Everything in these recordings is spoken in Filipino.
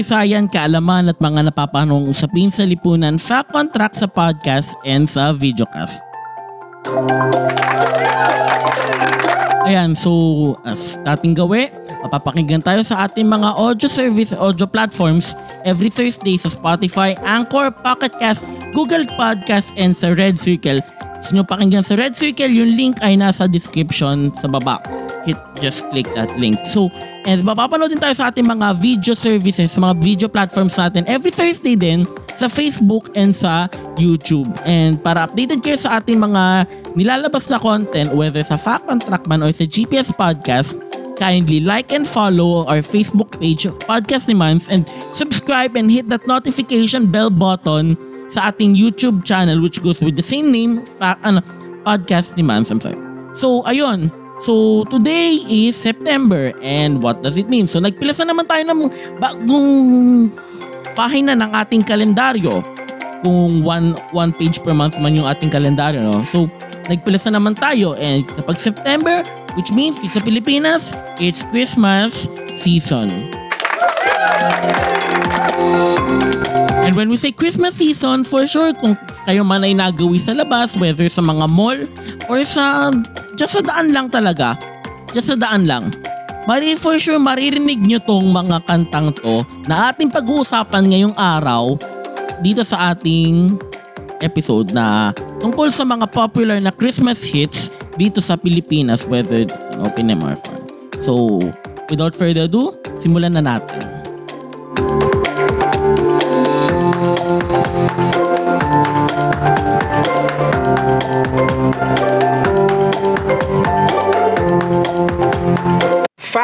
Kasaysayan, kaalaman at mga napapanong usapin sa lipunan, fact on track sa podcast and sa videocast. Ayan, so as dating gawi, mapapakinggan tayo sa ating mga audio service, audio platforms every Thursday sa Spotify, Anchor, Pocket Cast, Google Podcast, and sa Red Circle. Gusto nyo pakinggan sa Red Circle, yung link ay nasa description sa baba just click that link. So, and mapapanood din tayo sa ating mga video services, sa mga video platforms natin every Thursday din sa Facebook and sa YouTube. And para updated kayo sa ating mga nilalabas na content, whether sa Fact on Track man or sa GPS Podcast, kindly like and follow our Facebook page, Podcast ni Mans, and subscribe and hit that notification bell button sa ating YouTube channel which goes with the same name, fa- ano, Podcast ni Mans. I'm sorry. So, ayun. So, today is September and what does it mean? So, nagpilasa naman tayo ng bagong pahina ng ating kalendaryo. Kung one, one page per month man yung ating kalendaryo, no? So, nagpilasa naman tayo and kapag September, which means it's sa Pilipinas, it's Christmas season. And when we say Christmas season, for sure, kung kayo man ay nagawi sa labas, whether sa mga mall or sa, just sa daan lang talaga, just sa daan lang, Mari for sure maririnig nyo tong mga kantang to na ating pag-uusapan ngayong araw dito sa ating episode na tungkol sa mga popular na Christmas hits dito sa Pilipinas whether it's an open or fun. So, without further ado, simulan na natin.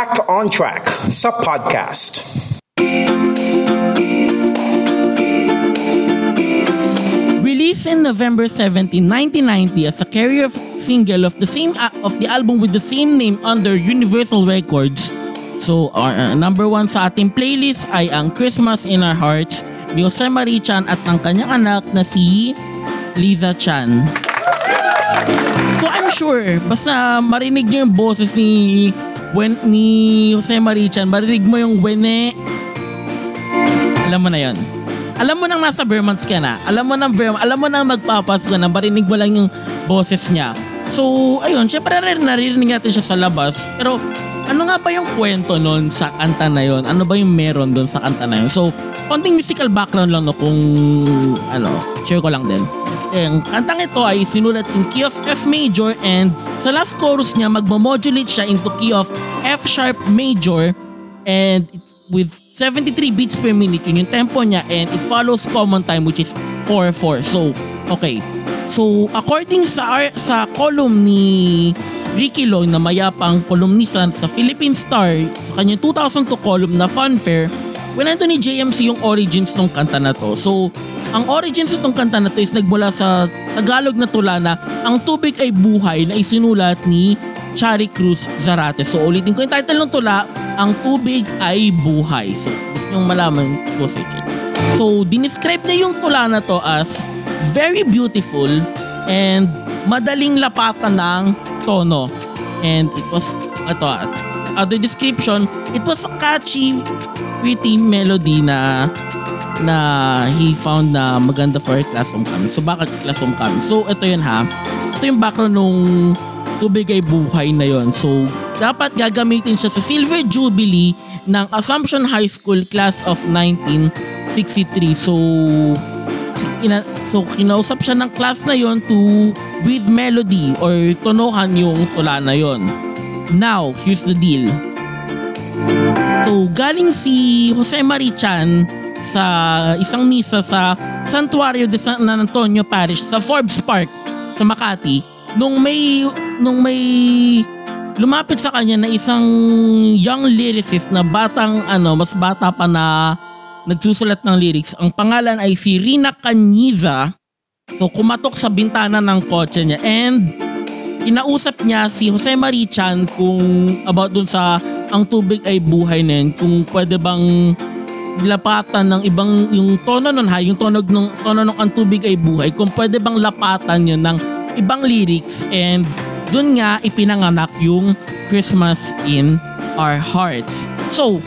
Fact on Track sa podcast. Released in November 17, 1990 as a carrier single of the same a- of the album with the same name under Universal Records. So, our, uh, number one sa ating playlist ay ang Christmas in Our Hearts ni Jose Marie Chan at ng kanyang anak na si Liza Chan. So I'm sure, basta marinig nyo yung boses ni when, ni Jose Marie Chan, marinig mo yung wene. Alam mo na yon. Alam mo nang nasa Vermont ka na. Alam mo nang Vermont, alam mo nang magpapas ka na, marinig mo lang yung boses niya. So, ayun, syempre rin naririnig natin siya sa labas. Pero, ano nga ba yung kwento nun sa kanta na yon? Ano ba yung meron doon sa kanta na yon? So, konting musical background lang no kung ano, share ko lang din. Ang kantang ito ay sinulat in key of F major and sa last chorus niya magmamodulate siya into key of F sharp major and it- with 73 beats per minute yun yung tempo niya and it follows common time which is 4-4. So, okay. So, according sa sa column ni Ricky Long na mayapang kolumnista sa Philippine Star sa kanyang 2002 column na Funfair, Kwento ni JMC yung origins ng kanta na to. So, ang origins ng kanta na to is nagmula sa Tagalog na tula na Ang Tubig ay Buhay na isinulat ni Chari Cruz Zarate. So, ulitin ko yung title ng tula, Ang Tubig ay Buhay. So, gusto nyong malaman, go search. So, dinescribe niya yung tula na to as very beautiful and madaling lapatan ng tono. And it was, ito, other description, it was a catchy, pretty melody na na he found na maganda for classroom kami. So bakit classroom kami? So ito yun ha. Ito yung background nung Tubig ay Buhay na yon. So dapat gagamitin siya sa Silver Jubilee ng Assumption High School Class of 1963. So ina, so kinausap siya ng class na yon to breathe melody or tonohan yung tula na yon. Now, here's the deal. So, galing si Jose Marie Chan sa isang misa sa Santuario de San Antonio Parish sa Forbes Park sa Makati nung may nung may lumapit sa kanya na isang young lyricist na batang ano, mas bata pa na nagsusulat ng lyrics. Ang pangalan ay si Rina Caniza. So kumatok sa bintana ng kotse niya and kinausap niya si Jose Marichan kung about dun sa ang tubig ay buhay na kung pwede bang lapatan ng ibang yung tono nun ha, yung tono ng tono ng ang tubig ay buhay, kung pwede bang lapatan yun ng ibang lyrics and dun nga ipinanganak yung Christmas in Our Hearts. So,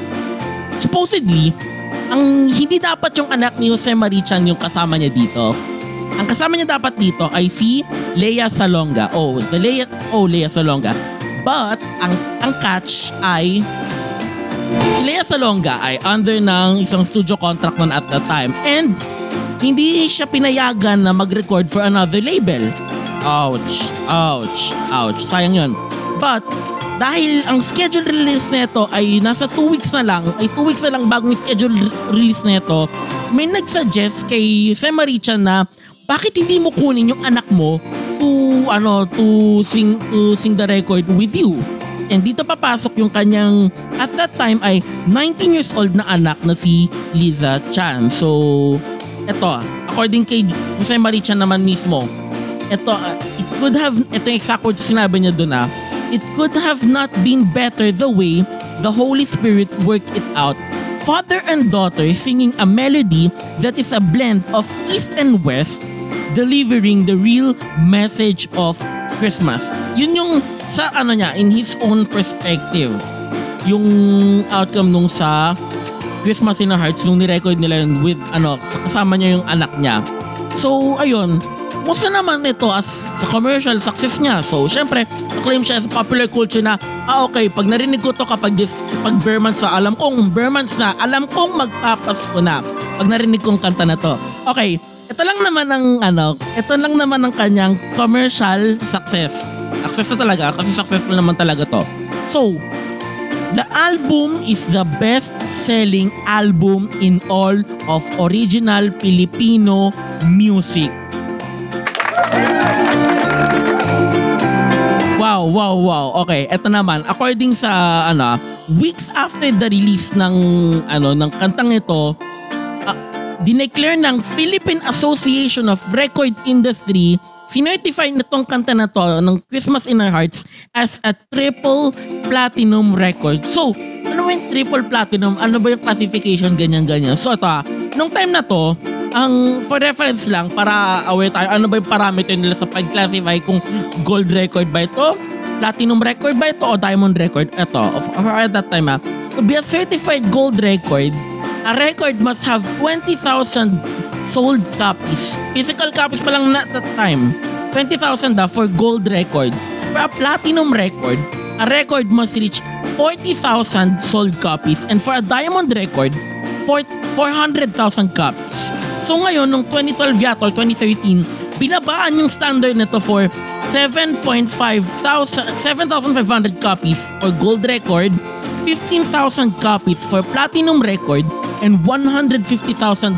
supposedly, ang hindi dapat yung anak ni Jose Marichan yung kasama niya dito. Ang kasama niya dapat dito ay si Lea Salonga. Oh, the Lea, oh, Lea Salonga. But, ang, ang catch ay si Lea Salonga ay under ng isang studio contract noon at that time and hindi siya pinayagan na mag-record for another label. Ouch, ouch, ouch. Sayang yun. But, dahil ang schedule release nito ay nasa 2 weeks na lang, ay 2 weeks na lang bago yung schedule release nito, may nagsuggest kay Sam Marichan na bakit hindi mo kunin yung anak mo to ano to sing to sing the record with you. And dito papasok yung kanyang at that time ay 19 years old na anak na si Liza Chan. So eto, according kay Jose Marichan naman mismo, eto, uh, it could have, ito yung exact words sinabi niya doon ah, it could have not been better the way the Holy Spirit worked it out. Father and daughter singing a melody that is a blend of East and West, delivering the real message of Christmas. Yun yung sa ano niya, in his own perspective, yung outcome nung sa Christmas in our Hearts nung ni-record nila yun with ano, kasama niya yung anak niya. So, ayun, Musta naman ito as sa commercial success niya. So, syempre, claim siya sa popular culture na, ah okay, pag narinig ko to kapag this, pag Bermans na, alam kong Bermans na, alam kong magpapasko na. Pag narinig kong kanta na to. Okay, ito lang naman ang ano, ito lang naman ang kanyang commercial success. Success na talaga, kasi successful naman talaga to. So, The album is the best-selling album in all of original Filipino music. Wow, wow, wow. Okay, eto naman. According sa ano, weeks after the release ng ano ng kantang ito, dineclare ng Philippine Association of Record Industry sinertify na tong kanta na to ng Christmas in Our Hearts as a triple platinum record. So, ano ba yung triple platinum? Ano ba yung classification? Ganyan-ganyan. So, ito ah, nung time na to, ang for reference lang para aware tayo ano ba yung parameter nila sa pag-classify kung gold record ba ito, platinum record ba ito o diamond record ito of, at that time ha, to be a certified gold record a record must have 20,000 sold copies. Physical copies pa lang na that time. 20,000 da for gold record. For a platinum record a record must reach 40,000 sold copies. And for a diamond record 400,000 copies. So ngayon, nung 2012 yata or 2013, binabaan yung standard nito for 7.5,000 7,500 copies for gold record, 15,000 copies for platinum record, and 150,000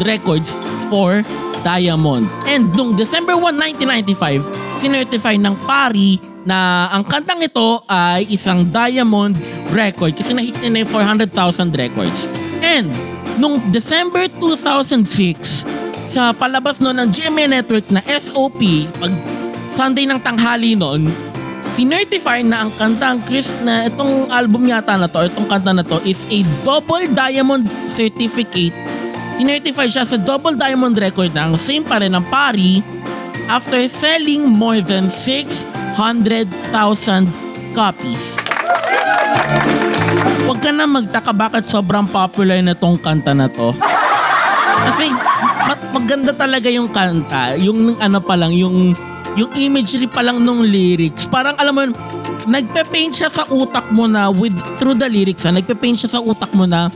records for diamond. And nung December 1, 1995, sinertify ng pari na ang kantang ito ay isang diamond record kasi nahit niya na yung 400,000 records. And nung December 2006, sa palabas noon ng GMA Network na SOP, pag Sunday ng tanghali noon, sinertify na ang kantang Chris na itong album yata na to, itong kanta na to is a double diamond certificate. Sinertify siya sa double diamond record ng same pa rin ng pari after selling more than 600,000 copies. Huwag ka na magtaka bakit sobrang popular na tong kanta na to. Kasi maganda talaga yung kanta. Yung ano pa lang, yung yung imagery pa lang nung lyrics. Parang alam mo, nagpe-paint siya sa utak mo na with through the lyrics, ha, nagpe-paint siya sa utak mo na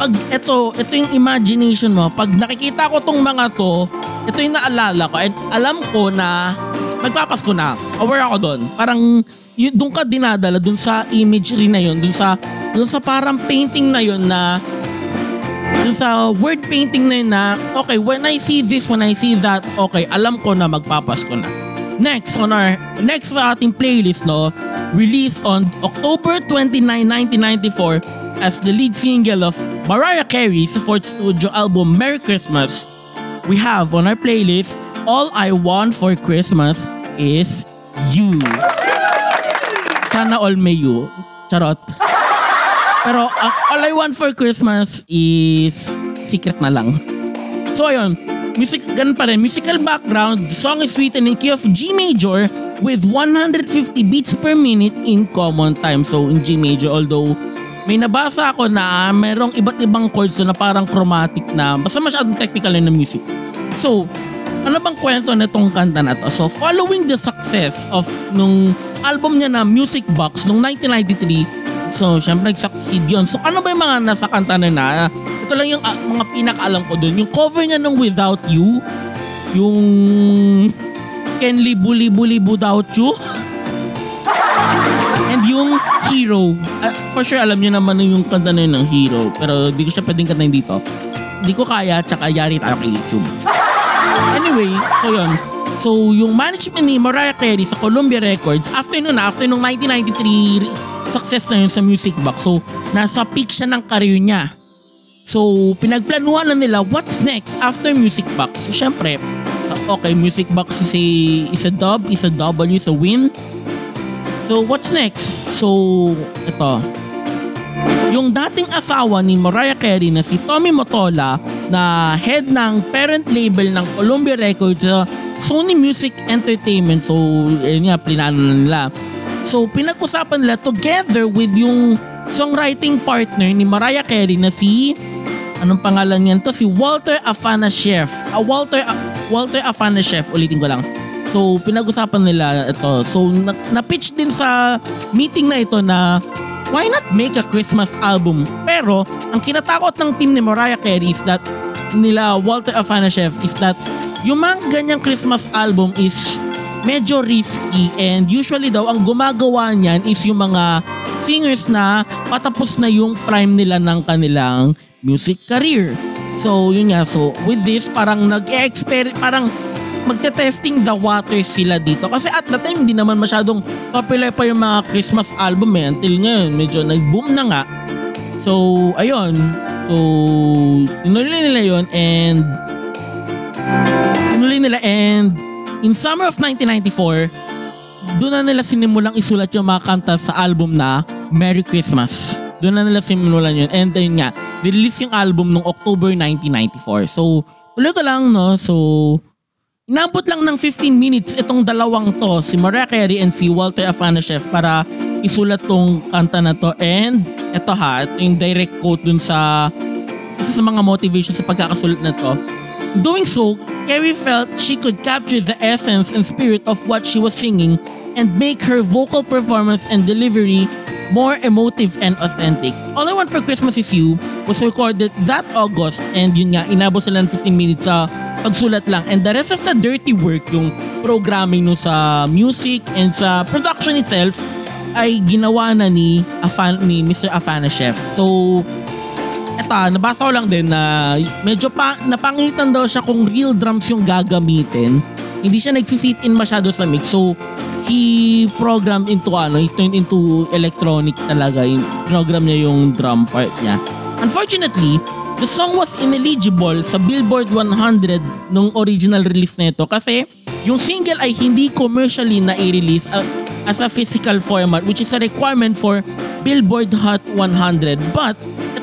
pag ito, ito yung imagination mo, pag nakikita ko tong mga to, ito yung naalala ko and alam ko na magpapasko na. Aware ako doon. Parang yun, doon ka dinadala doon sa imagery na yun, doon sa doon sa parang painting na yun na dun sa word painting na yun na, okay, when I see this, when I see that, okay, alam ko na magpapasko na. Next on our, next sa ating playlist, no, released on October 29, 1994 as the lead single of Mariah Carey's fourth studio album Merry Christmas. We have on our playlist All I Want for Christmas is You. Sana all may you. Charot. Pero ang All I Want for Christmas is secret na lang. So ayun, music, ganun pa rin. Musical background, the song is written in key of G major with 150 beats per minute in common time. So in G major, although may nabasa ako na merong iba't ibang chords na parang chromatic na basta masyadong technical na music. So, ano bang kwento na itong kanta na to? So, following the success of nung album niya na Music Box nung 1993, so, syempre nag-succeed yun. So, ano ba yung mga nasa kanta na na? Ito lang yung uh, mga pinakaalam ko dun. Yung cover niya ng Without You, yung Can Libu Libu Libu Without You, and yung Hero. Uh, for sure, alam niyo naman yung kanta na yun ng Hero. Pero di ko siya pwedeng kantahin dito. Hindi ko kaya, tsaka yari tayo kay YouTube. Anyway, so yun. So, yung management ni Mariah Carey sa Columbia Records, after nun, after nung 1993 success na yun sa Music Box, so, nasa peak siya ng career niya. So, pinagplanuhan na nila what's next after Music Box. So, syempre, okay, Music Box is a, is a dub, is a W, is a win. So, what's next? So, ito. Yung dating asawa ni Mariah Carey na si Tommy Motola na head ng parent label ng Columbia Records sa Sony Music Entertainment. So, yun nga, plinano na nila. So, pinag-usapan nila together with yung songwriting partner ni Mariah Carey na si anong pangalan niyan to? Si Walter Afanasieff. Uh, Walter uh, Walter Afanasieff, ulitin ko lang. So, pinag-usapan nila ito. So, na- na-pitch din sa meeting na ito na why not make a Christmas album? Pero, ang kinatakot ng team ni Mariah Carey is that nila Walter Afanasieff is that yung mga ganyang Christmas album is medyo risky and usually daw ang gumagawa niyan is yung mga singers na patapos na yung prime nila ng kanilang music career. So yun nga, so with this parang nag-experiment, parang magte-testing the waters sila dito. Kasi at the time, hindi naman masyadong popular pa yung mga Christmas album eh. Until ngayon, medyo nag-boom na nga. So, ayun. So, tinuloy nila yon and tinuloy nila and in summer of 1994, doon na nila sinimulang isulat yung mga kanta sa album na Merry Christmas. Doon na nila sinimulan yun. And ayun nga, nirelease yung album noong October 1994. So, tuloy ko lang, no? So, Inabot lang ng 15 minutes itong dalawang to, si Mariah Carey and si Walter Afanasieff para isulat tong kanta na to. And eto ha, ito yung direct quote dun sa isa sa mga motivation sa pagkakasulat na to. Doing so, Carey felt she could capture the essence and spirit of what she was singing and make her vocal performance and delivery more emotive and authentic. All I Want for Christmas Is You was recorded that August and yun nga, inabot sila ng 15 minutes sa pagsulat lang. And the rest of the dirty work, yung programming no sa music and sa production itself, ay ginawa na ni, Afan, ni Mr. Afanasieff. So, eto, nabasa ko lang din na medyo pa, napangitan daw siya kung real drums yung gagamitin. Hindi siya nagsisit in masyado sa mix. So, he programmed into ano, he turned into electronic talaga. Yung, program niya yung drum part niya. Unfortunately, the song was ineligible sa Billboard 100 nung original release nito kasi yung single ay hindi commercially na i-release uh, as a physical format which is a requirement for Billboard Hot 100. But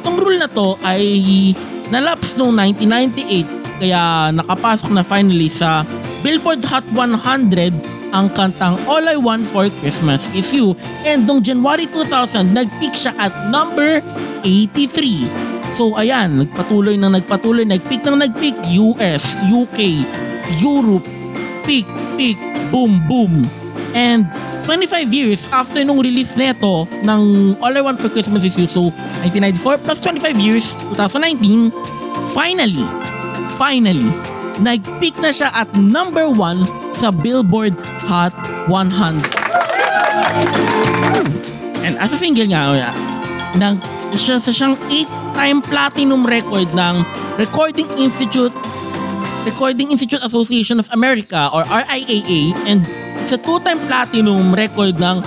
itong rule na to ay nalaps noong 1998 kaya nakapasok na finally sa Billboard Hot 100 ang kantang All I Want for Christmas Is You and noong January 2000 nag-peak siya at number 83. So ayan, nagpatuloy na nagpatuloy, nag-peak na nag-peak US, UK, Europe, peak, peak, boom, boom. And 25 years after nung release neto ng All I Want for Christmas Is You, so 1994 plus 25 years, 2019, finally, finally, nag-peak na siya at number 1 sa Billboard Hot 100. And as a single nga, uh, nag siya sa siyang 8-time platinum record ng Recording Institute Recording Institute Association of America or RIAA and sa 2-time platinum record ng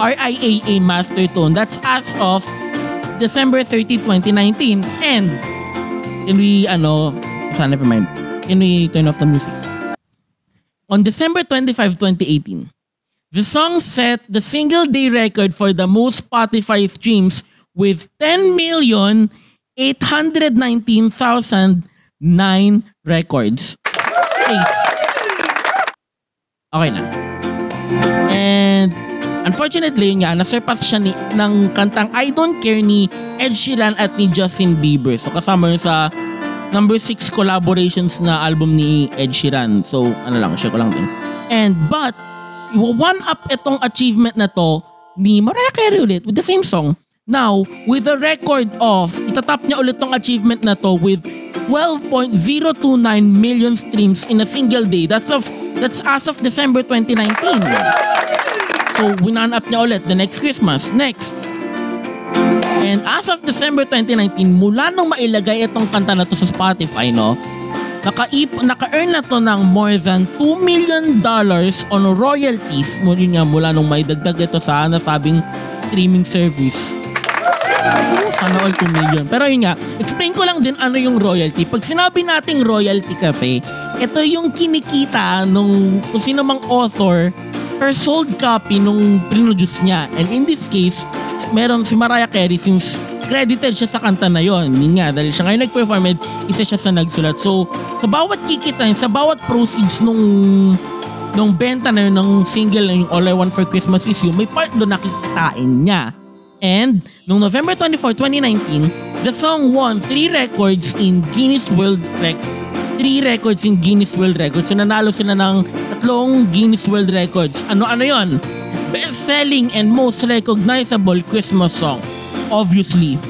RIAA Master Tone. That's as of December 30, 2019. And, can we, ano, sana, never mind. Can we turn off the music? On December 25, 2018, the song set the single day record for the most Spotify streams with 10 million 819,009 records. Please. Okay na. And unfortunately, yun nga, nasurpass siya ni, ng kantang I Don't Care ni Ed Sheeran at ni Justin Bieber. So kasama yun sa number 6 collaborations na album ni Ed Sheeran. So ano lang, share ko lang din. And but, one up itong achievement na to ni Mariah Carey ulit with the same song. Now, with a record of, itatap niya ulit tong achievement na to with 12.029 million streams in a single day. That's of that's as of December 2019. So, winan up niya ulit the next Christmas. Next. And as of December 2019, mula nung mailagay itong kanta na to sa Spotify, no, naka-earn na to ng more than 2 million dollars on royalties mula nga mula nung may dagdag ito sa nasabing streaming service. Oh, sana all 2 million. Pero yun nga, explain ko lang din ano yung royalty. Pag sinabi nating royalty kasi, ito yung kinikita nung kung sino mang author per sold copy nung produce niya. And in this case, meron si Mariah Carey since credited siya sa kanta na yon. Yun nga, dahil siya ngayon nag-perform and isa siya sa nagsulat. So, sa bawat kikitain, sa bawat proceeds nung nung benta na yun ng single na yung All I Want For Christmas Is You, may part doon nakikitain niya. And noong November 24, 2019, the song won 3 records in Guinness World Records. 3 records in Guinness World Records. So nanalo sila ng tatlong Guinness World Records. Ano-ano yon? Best-selling and most recognizable Christmas song. Obviously.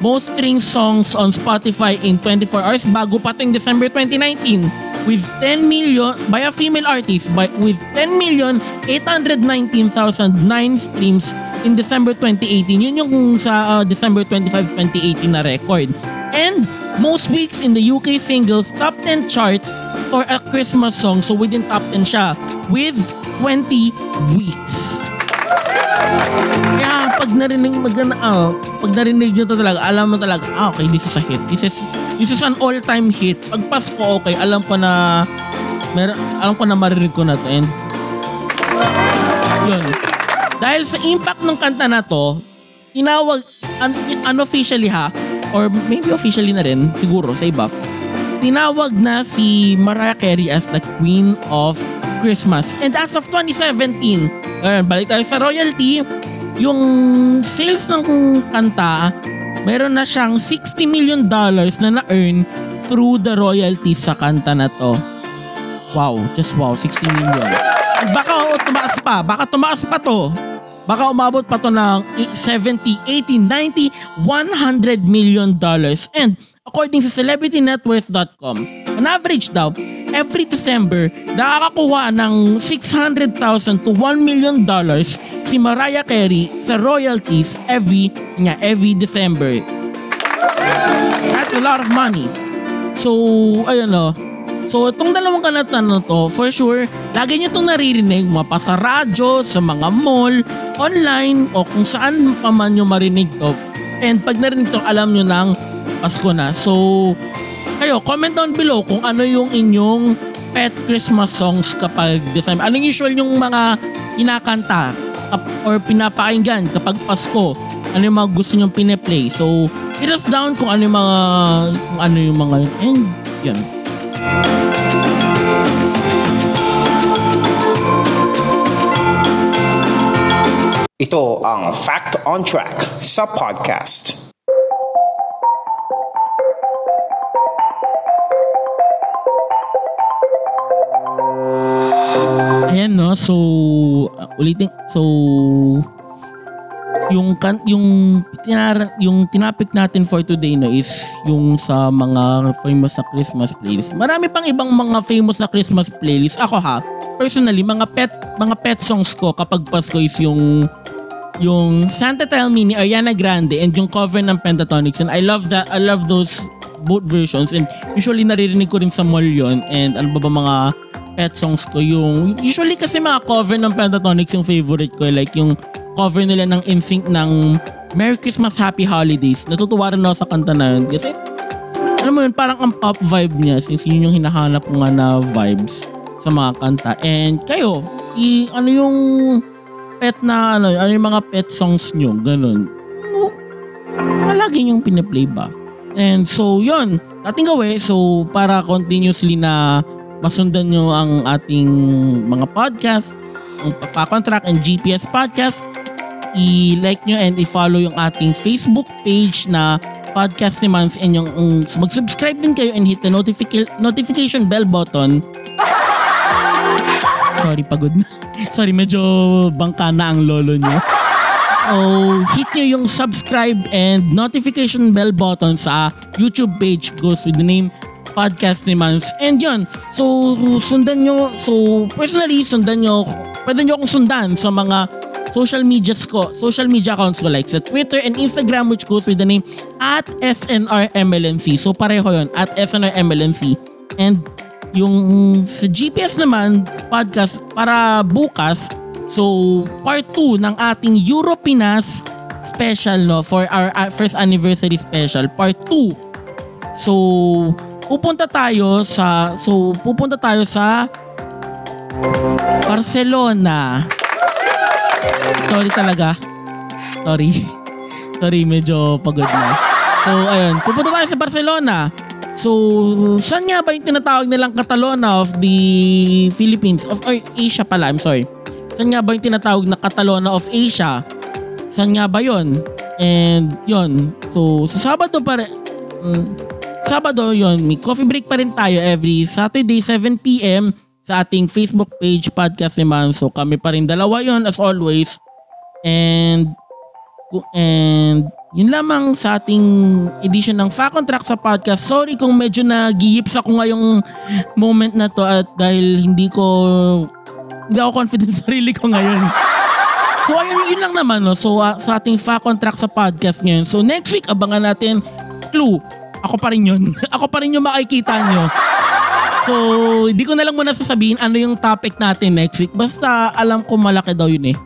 Most streamed songs on Spotify in 24 hours bago pa ting December 2019 with 10 million by a female artist by with 10 million 819,009 streams in December 2018. Yun yung sa uh, December 25, 2018 na record. And most weeks in the UK singles top 10 chart for a Christmas song. So within top 10 siya with 20 weeks. Kaya pag narinig maganda, uh, pag narinig nyo to talaga, alam mo talaga, ah, okay, this is a hit. This is this is an all-time hit. Pag Pasko, okay, alam ko na mer alam ko na maririnig ko na to. And. Dahil sa impact ng kanta na to, tinawag un- unofficially ha, or maybe officially na rin, siguro sa iba, tinawag na si Mariah Carey as the Queen of Christmas. And as of 2017, ayun, balik tayo sa royalty, yung sales ng kanta, meron na siyang 60 million dollars na na-earn through the royalties sa kanta na to. Wow, just wow, 60 million. Baka oh, tumaas pa, baka tumaas pa to. Baka umabot pa to ng 70, 80, 90, 100 million dollars. And according sa celebritynetworth.com, on average daw, every December, nakakakuha ng 600,000 to 1 million dollars si Mariah Carey sa royalties every, nga, every December. That's a lot of money. So, ayun o. So, itong dalawang kanatan na to, for sure, lagi nyo itong naririnig mapa sa radyo, sa mga mall, online, o kung saan pa man nyo marinig to. And pag narinig to, alam nyo nang Pasko na. So, kayo, comment down below kung ano yung inyong pet Christmas songs kapag December. Anong usual yung mga kinakanta or pinapakinggan kapag Pasko? Ano yung mga gusto nyong pine-play? So, hit us down kung ano yung mga kung ano yung mga. And, yun. Ito ang Fact on Track sa podcast. Ayan no, so ulitin so yung kan yung tinar yung tinapik natin for today no is yung sa mga famous na Christmas playlist. Marami pang ibang mga famous na Christmas playlist. Ako ha, personally mga pet mga pet songs ko kapag Pasko is yung yung Santa Tell Me ni Ariana Grande and yung cover ng Pentatonix and I love that I love those both versions. And usually naririnig ko rin sa mall yon and ano ba ba mga pet songs ko? Yung usually kasi mga cover ng Pentatonix yung favorite ko like yung cover nila ng NSYNC ng Merry Christmas, Happy Holidays. Natutuwa rin ako sa kanta na yun. Kasi alam mo yun, parang ang pop vibe niya since yun yung hinahanap ko nga na vibes sa mga kanta. And kayo, i, ano yung pet na, ano, ano yung mga pet songs nyo, ganun. Malagi yung piniplay ba? And so, yun, ating gawin. So, para continuously na masundan nyo ang ating mga podcast, ang Papakontract and GPS Podcast, i-like nyo and i-follow yung ating Facebook page na podcast ni Mans and yung um, mag-subscribe din kayo and hit the notifica- notification bell button. Sorry, pagod na. Sorry, medyo bangka na ang lolo niyo. So, hit nyo yung subscribe and notification bell button sa YouTube page goes with the name Podcast ni Mans. And yun, so sundan nyo, so personally, sundan nyo, pwede nyo akong sundan sa mga social media ko, social media accounts ko like sa Twitter and Instagram which goes with the name at SNRMLNC. So pareho yon at SNRMLNC. And yung sa GPS naman, podcast para bukas, so part 2 ng ating Europinas special no for our uh, first anniversary special part 2. So pupunta tayo sa so pupunta tayo sa Barcelona. Sorry talaga. Sorry. Sorry, medyo pagod na. So, ayun. Pupunta tayo sa Barcelona. So, saan nga ba yung tinatawag nilang Catalona of the Philippines? Of or Asia pala, I'm sorry. Saan nga ba yung tinatawag na Catalona of Asia? Saan nga ba yon? And yon. So, sa Sabado pa rin, mm, Sabado yon, may coffee break pa rin tayo every Saturday 7pm sa ating Facebook page Podcast ni Man. So kami pa rin dalawa yon as always. And and yun lamang sa ating edition ng Fact on Track sa podcast. Sorry kung medyo nagiyips ako ngayong moment na to at dahil hindi ko hindi ako confident sa sarili ko ngayon. So ayun, yun lang naman no. So uh, sa ating Fact on Track sa podcast ngayon. So next week abangan natin clue. Ako pa rin yun. ako pa rin yung makikita nyo. So, hindi ko na lang muna sasabihin ano yung topic natin next week. Basta alam ko malaki daw yun eh.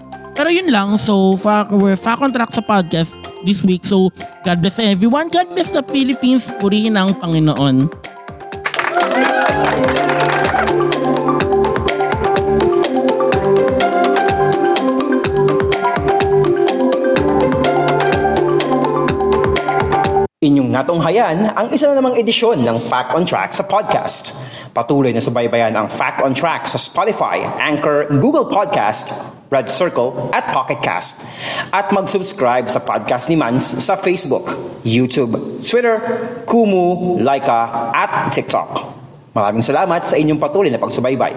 Pero yun lang. So, fa- we're fact on track sa podcast this week. So, God bless everyone. God bless the Philippines. Purihin ang Panginoon. Inyong natunghayan ang isa na namang edisyon ng Fact on Track sa podcast. Patuloy na subaybayan ang Fact on Track sa Spotify, Anchor, Google Podcast, Red Circle at Pocket Cast. At mag-subscribe sa podcast ni Mans sa Facebook, YouTube, Twitter, Kumu, Laika at TikTok. Maraming salamat sa inyong patuloy na pagsubaybay.